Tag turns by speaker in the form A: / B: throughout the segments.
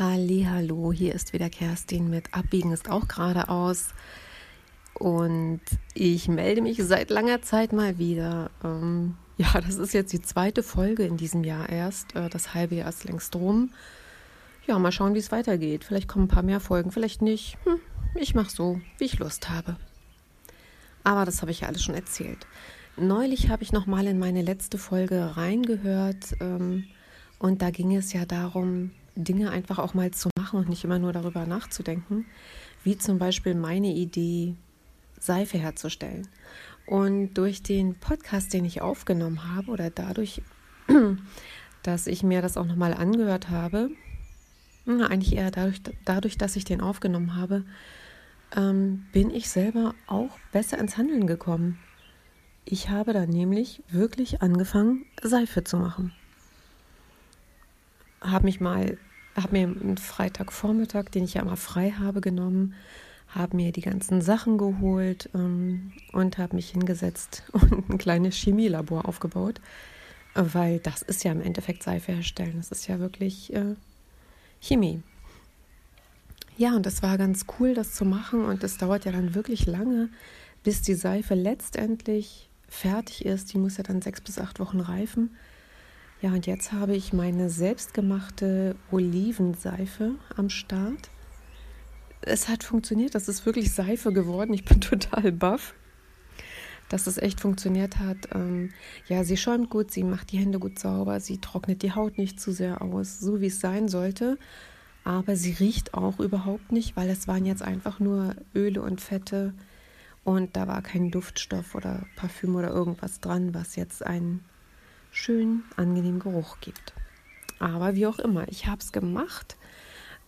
A: Hallo, hier ist wieder Kerstin mit Abbiegen ist auch geradeaus. Und ich melde mich seit langer Zeit mal wieder. Ähm, ja, das ist jetzt die zweite Folge in diesem Jahr erst. Äh, das halbe Jahr ist längst rum. Ja, mal schauen, wie es weitergeht. Vielleicht kommen ein paar mehr Folgen, vielleicht nicht. Hm, ich mache so, wie ich Lust habe. Aber das habe ich ja alles schon erzählt. Neulich habe ich noch mal in meine letzte Folge reingehört. Ähm, und da ging es ja darum, Dinge einfach auch mal zu machen und nicht immer nur darüber nachzudenken, wie zum Beispiel meine Idee, Seife herzustellen. Und durch den Podcast, den ich aufgenommen habe, oder dadurch, dass ich mir das auch nochmal angehört habe, eigentlich eher dadurch, dadurch, dass ich den aufgenommen habe, ähm, bin ich selber auch besser ins Handeln gekommen. Ich habe dann nämlich wirklich angefangen, Seife zu machen. Habe mich mal habe mir einen Freitagvormittag, den ich ja immer frei habe, genommen, habe mir die ganzen Sachen geholt ähm, und habe mich hingesetzt und ein kleines Chemielabor aufgebaut, weil das ist ja im Endeffekt Seife herstellen. Das ist ja wirklich äh, Chemie. Ja, und das war ganz cool, das zu machen und es dauert ja dann wirklich lange, bis die Seife letztendlich fertig ist. Die muss ja dann sechs bis acht Wochen reifen. Ja, und jetzt habe ich meine selbstgemachte Olivenseife am Start. Es hat funktioniert, das ist wirklich Seife geworden. Ich bin total baff, dass es echt funktioniert hat. Ähm, ja, sie schäumt gut, sie macht die Hände gut sauber, sie trocknet die Haut nicht zu sehr aus, so wie es sein sollte. Aber sie riecht auch überhaupt nicht, weil es waren jetzt einfach nur Öle und Fette und da war kein Duftstoff oder Parfüm oder irgendwas dran, was jetzt einen schönen, angenehmen Geruch gibt. Aber wie auch immer, ich habe es gemacht,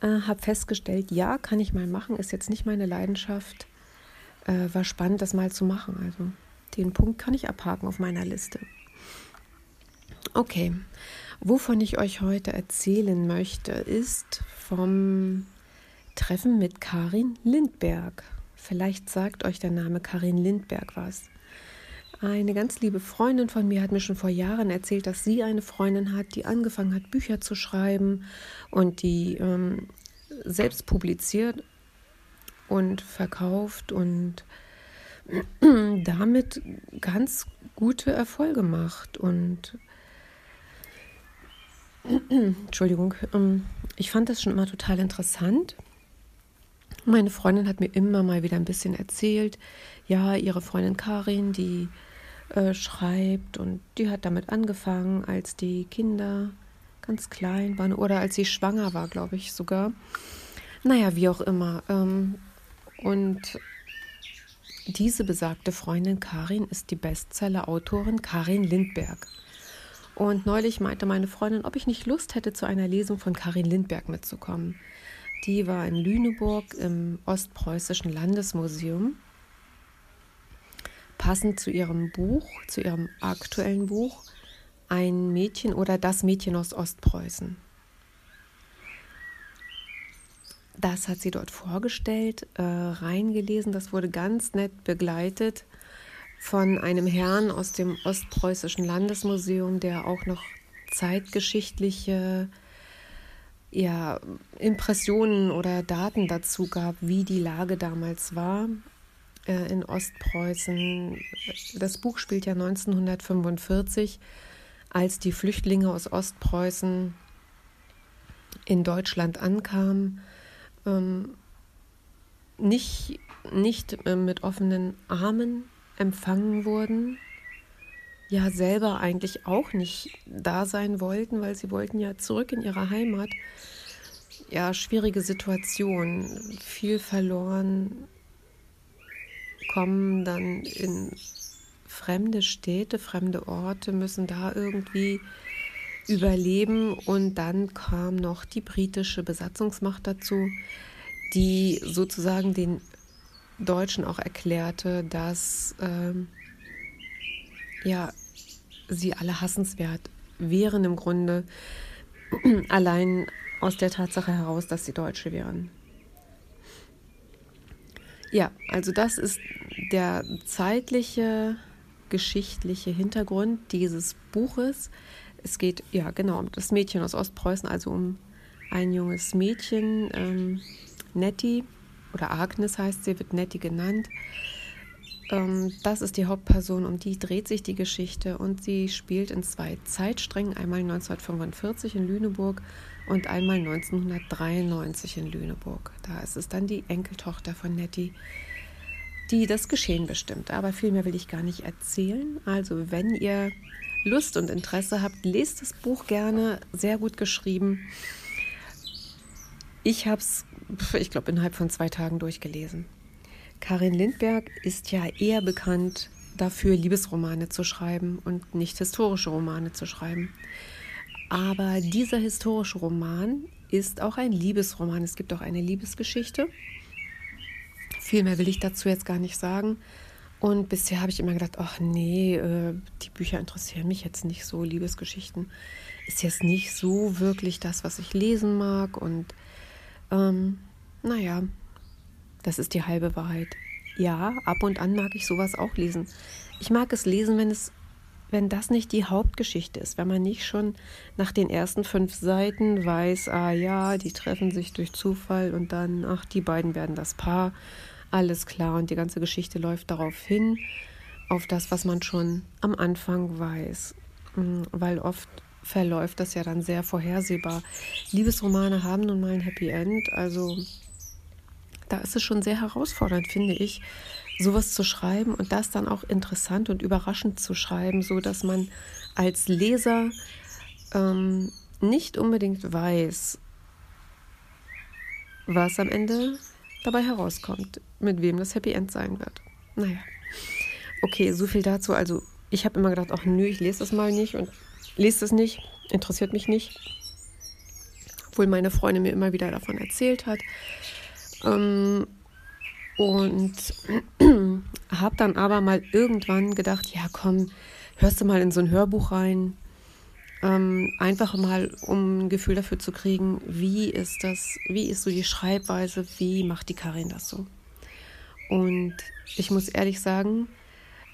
A: äh, habe festgestellt, ja, kann ich mal machen, ist jetzt nicht meine Leidenschaft. Äh, war spannend, das mal zu machen. Also den Punkt kann ich abhaken auf meiner Liste. Okay, wovon ich euch heute erzählen möchte, ist vom Treffen mit Karin Lindberg. Vielleicht sagt euch der Name Karin Lindberg was. Eine ganz liebe Freundin von mir hat mir schon vor Jahren erzählt, dass sie eine Freundin hat, die angefangen hat, Bücher zu schreiben und die ähm, selbst publiziert und verkauft und damit ganz gute Erfolge macht. Und Entschuldigung, ähm, ich fand das schon immer total interessant. Meine Freundin hat mir immer mal wieder ein bisschen erzählt, ja, ihre Freundin Karin, die äh, schreibt. Und die hat damit angefangen, als die Kinder ganz klein waren oder als sie schwanger war, glaube ich sogar. Naja, wie auch immer. Ähm, und diese besagte Freundin Karin ist die Bestseller-Autorin Karin Lindberg. Und neulich meinte meine Freundin, ob ich nicht Lust hätte, zu einer Lesung von Karin Lindberg mitzukommen. Die war in Lüneburg im Ostpreußischen Landesmuseum passend zu ihrem Buch, zu ihrem aktuellen Buch, ein Mädchen oder das Mädchen aus Ostpreußen. Das hat sie dort vorgestellt, äh, reingelesen. Das wurde ganz nett begleitet von einem Herrn aus dem Ostpreußischen Landesmuseum, der auch noch zeitgeschichtliche ja, Impressionen oder Daten dazu gab, wie die Lage damals war in Ostpreußen. Das Buch spielt ja 1945, als die Flüchtlinge aus Ostpreußen in Deutschland ankamen. Ähm, nicht, nicht äh, mit offenen Armen empfangen wurden, ja selber eigentlich auch nicht da sein wollten, weil sie wollten ja zurück in ihre Heimat. Ja, schwierige Situation, viel verloren, kommen dann in fremde Städte, fremde Orte, müssen da irgendwie überleben. Und dann kam noch die britische Besatzungsmacht dazu, die sozusagen den Deutschen auch erklärte, dass ähm, ja, sie alle hassenswert wären im Grunde, allein aus der Tatsache heraus, dass sie Deutsche wären. Ja, also das ist der zeitliche, geschichtliche Hintergrund dieses Buches. Es geht ja genau um das Mädchen aus Ostpreußen, also um ein junges Mädchen, ähm, Nettie, oder Agnes heißt sie, wird Nettie genannt. Ähm, das ist die Hauptperson, um die dreht sich die Geschichte und sie spielt in zwei Zeitsträngen, einmal 1945 in Lüneburg und einmal 1993 in Lüneburg. Da ist es dann die Enkeltochter von Nettie, die das Geschehen bestimmt. Aber viel mehr will ich gar nicht erzählen. Also wenn ihr Lust und Interesse habt, lest das Buch gerne. Sehr gut geschrieben. Ich habe es, ich glaube, innerhalb von zwei Tagen durchgelesen. Karin Lindberg ist ja eher bekannt dafür, Liebesromane zu schreiben und nicht historische Romane zu schreiben. Aber dieser historische Roman ist auch ein Liebesroman. Es gibt auch eine Liebesgeschichte. Viel mehr will ich dazu jetzt gar nicht sagen. Und bisher habe ich immer gedacht, ach nee, äh, die Bücher interessieren mich jetzt nicht so. Liebesgeschichten ist jetzt nicht so wirklich das, was ich lesen mag. Und ähm, naja, das ist die halbe Wahrheit. Ja, ab und an mag ich sowas auch lesen. Ich mag es lesen, wenn es, wenn das nicht die Hauptgeschichte ist, wenn man nicht schon nach den ersten fünf Seiten weiß, ah ja, die treffen sich durch Zufall und dann, ach, die beiden werden das Paar, alles klar und die ganze Geschichte läuft darauf hin, auf das, was man schon am Anfang weiß, mm, weil oft verläuft das ja dann sehr vorhersehbar. Liebesromane haben nun mal ein Happy End, also da ist es schon sehr herausfordernd, finde ich, sowas zu schreiben und das dann auch interessant und überraschend zu schreiben, so dass man als Leser ähm, nicht unbedingt weiß, was am Ende dabei herauskommt, mit wem das Happy End sein wird. Naja. Okay, so viel dazu. Also, ich habe immer gedacht, ach nö, ich lese das mal nicht und lese es nicht, interessiert mich nicht. Obwohl meine Freundin mir immer wieder davon erzählt hat. Ähm, und habe dann aber mal irgendwann gedacht, ja komm, hörst du mal in so ein Hörbuch rein. Ähm, einfach mal, um ein Gefühl dafür zu kriegen, wie ist das, wie ist so die Schreibweise, wie macht die Karin das so. Und ich muss ehrlich sagen,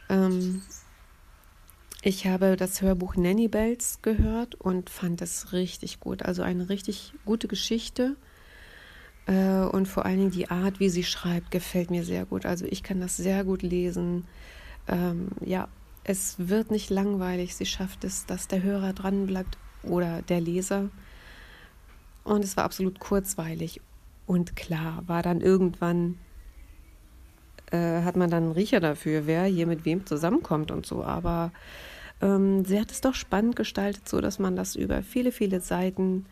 A: ähm, ich habe das Hörbuch Nanny Bells gehört und fand es richtig gut. Also eine richtig gute Geschichte und vor allen Dingen die Art, wie sie schreibt, gefällt mir sehr gut. Also ich kann das sehr gut lesen. Ähm, ja, es wird nicht langweilig. Sie schafft es, dass der Hörer dran bleibt oder der Leser. Und es war absolut kurzweilig. Und klar, war dann irgendwann, äh, hat man dann einen Riecher dafür, wer hier mit wem zusammenkommt und so. Aber ähm, sie hat es doch spannend gestaltet, so dass man das über viele, viele Seiten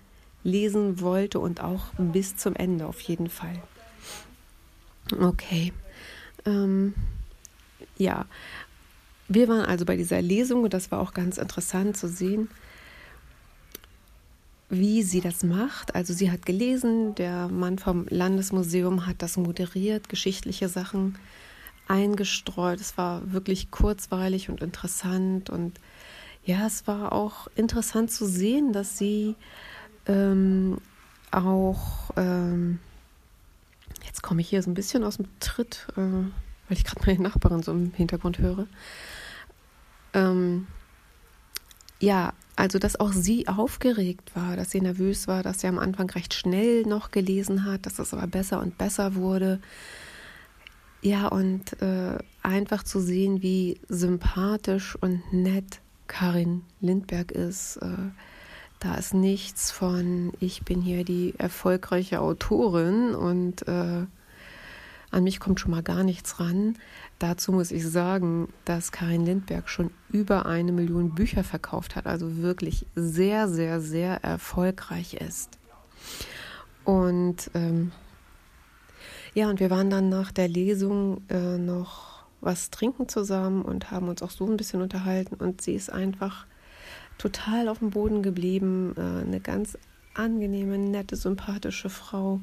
A: lesen wollte und auch bis zum Ende auf jeden Fall. Okay. Ähm, ja, wir waren also bei dieser Lesung und das war auch ganz interessant zu sehen, wie sie das macht. Also sie hat gelesen, der Mann vom Landesmuseum hat das moderiert, geschichtliche Sachen eingestreut. Es war wirklich kurzweilig und interessant und ja, es war auch interessant zu sehen, dass sie ähm, auch, ähm, jetzt komme ich hier so ein bisschen aus dem Tritt, äh, weil ich gerade meine Nachbarin so im Hintergrund höre. Ähm, ja, also dass auch sie aufgeregt war, dass sie nervös war, dass sie am Anfang recht schnell noch gelesen hat, dass das aber besser und besser wurde. Ja, und äh, einfach zu sehen, wie sympathisch und nett Karin Lindberg ist. Äh, da ist nichts von, ich bin hier die erfolgreiche Autorin und äh, an mich kommt schon mal gar nichts ran. Dazu muss ich sagen, dass Karin Lindberg schon über eine Million Bücher verkauft hat, also wirklich sehr, sehr, sehr erfolgreich ist. Und ähm, ja, und wir waren dann nach der Lesung äh, noch was trinken zusammen und haben uns auch so ein bisschen unterhalten. Und sie ist einfach total auf dem Boden geblieben. Äh, eine ganz angenehme, nette, sympathische Frau,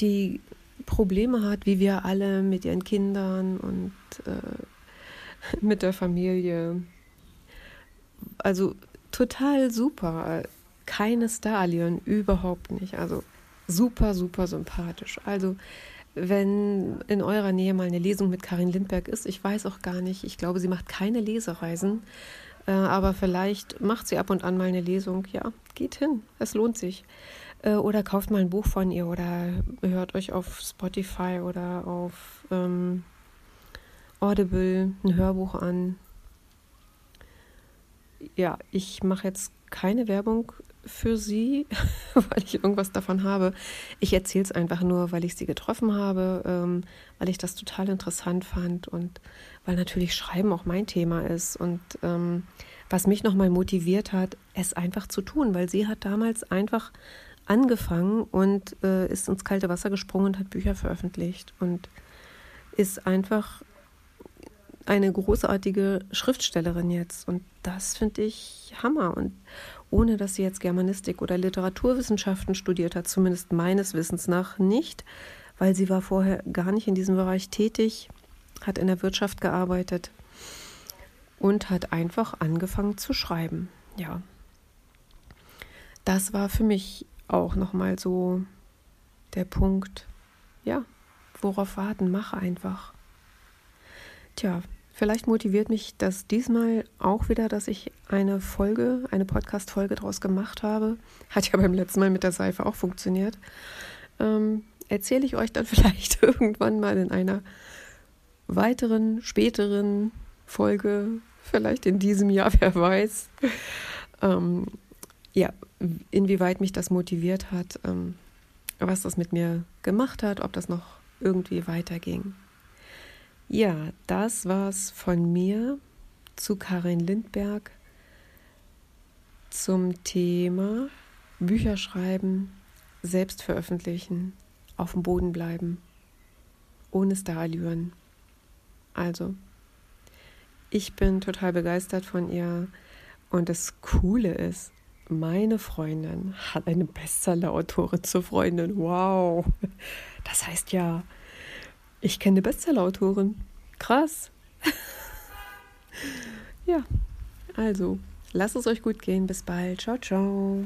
A: die Probleme hat, wie wir alle mit ihren Kindern und äh, mit der Familie. Also total super. Keine Stallion, überhaupt nicht. Also super, super sympathisch. Also wenn in eurer Nähe mal eine Lesung mit Karin Lindberg ist, ich weiß auch gar nicht, ich glaube, sie macht keine Lesereisen, aber vielleicht macht sie ab und an mal eine Lesung. Ja, geht hin, es lohnt sich. Äh, oder kauft mal ein Buch von ihr oder hört euch auf Spotify oder auf ähm, Audible ein Hörbuch an. Ja, ich mache jetzt keine Werbung für sie, weil ich irgendwas davon habe. Ich erzähle es einfach nur, weil ich sie getroffen habe, ähm, weil ich das total interessant fand und weil natürlich Schreiben auch mein Thema ist und ähm, was mich nochmal motiviert hat, es einfach zu tun, weil sie hat damals einfach angefangen und äh, ist ins kalte Wasser gesprungen und hat Bücher veröffentlicht und ist einfach eine großartige Schriftstellerin jetzt. Und das finde ich Hammer. Und ohne dass sie jetzt Germanistik oder Literaturwissenschaften studiert hat, zumindest meines Wissens nach nicht, weil sie war vorher gar nicht in diesem Bereich tätig, hat in der Wirtschaft gearbeitet und hat einfach angefangen zu schreiben. Ja. Das war für mich auch nochmal so der Punkt, ja, worauf warten, mach einfach. Tja, vielleicht motiviert mich das diesmal auch wieder, dass ich eine Folge, eine Podcast-Folge daraus gemacht habe. Hat ja beim letzten Mal mit der Seife auch funktioniert. Ähm, Erzähle ich euch dann vielleicht irgendwann mal in einer weiteren, späteren Folge, vielleicht in diesem Jahr, wer weiß. Ähm, ja, inwieweit mich das motiviert hat, ähm, was das mit mir gemacht hat, ob das noch irgendwie weiterging. Ja, das war's von mir zu Karin Lindberg zum Thema Bücher schreiben, selbst veröffentlichen, auf dem Boden bleiben, ohne Starallüren. Also, ich bin total begeistert von ihr und das Coole ist, meine Freundin hat eine Bestseller-Autorin zur Freundin. Wow. Das heißt ja, ich kenne eine Bestseller-Autorin. Krass. ja, also, lasst es euch gut gehen. Bis bald. Ciao, ciao.